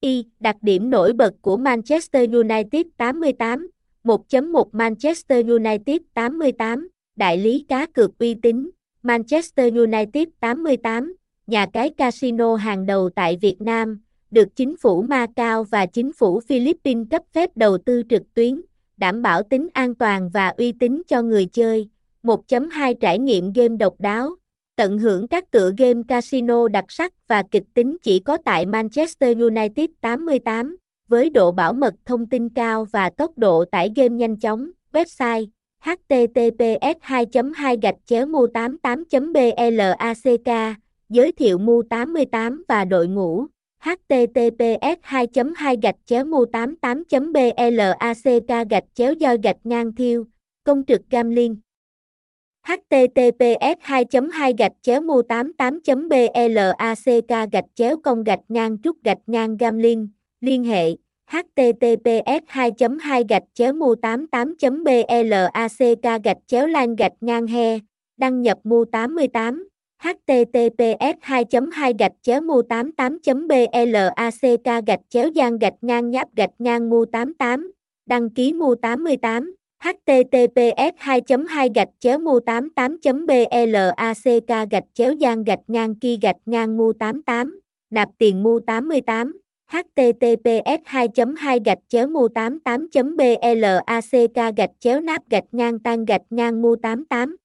Y. Đặc điểm nổi bật của Manchester United 88 1.1 Manchester United 88 Đại lý cá cược uy tín Manchester United 88 Nhà cái casino hàng đầu tại Việt Nam được chính phủ Macau và chính phủ Philippines cấp phép đầu tư trực tuyến, đảm bảo tính an toàn và uy tín cho người chơi. 1.2 Trải nghiệm game độc đáo Tận hưởng các tựa game casino đặc sắc và kịch tính chỉ có tại Manchester United 88, với độ bảo mật thông tin cao và tốc độ tải game nhanh chóng. Website https 2 2 gạch chéo mu 88 black giới thiệu mu 88 và đội ngũ https 2 2 gạch chéo mu 88 black gạch chéo do gạch ngang thiêu công trực gambling https 2 2 gạch chéo mu 88 black gạch chéo công gạch ngang trúc gạch ngang gambling liên. Hệ https 2 2 gạch chéo mu 88 black gạch chéo lan gạch ngang he. Đăng nhập mu 88 https 2 2 gạch chéo mu 88 black gạch chéo gian gạch ngang nháp gạch ngang mu 88 đăng ký mu 88 https 2 2 gạch chéo mu 88 black gạch chéo gian gạch ngang ki gạch ngang mu 88 nạp tiền mu 88 https 2 2 gạch chéo mu 88 black gạch chéo nắp gạch ngang tan gạch ngang mu 88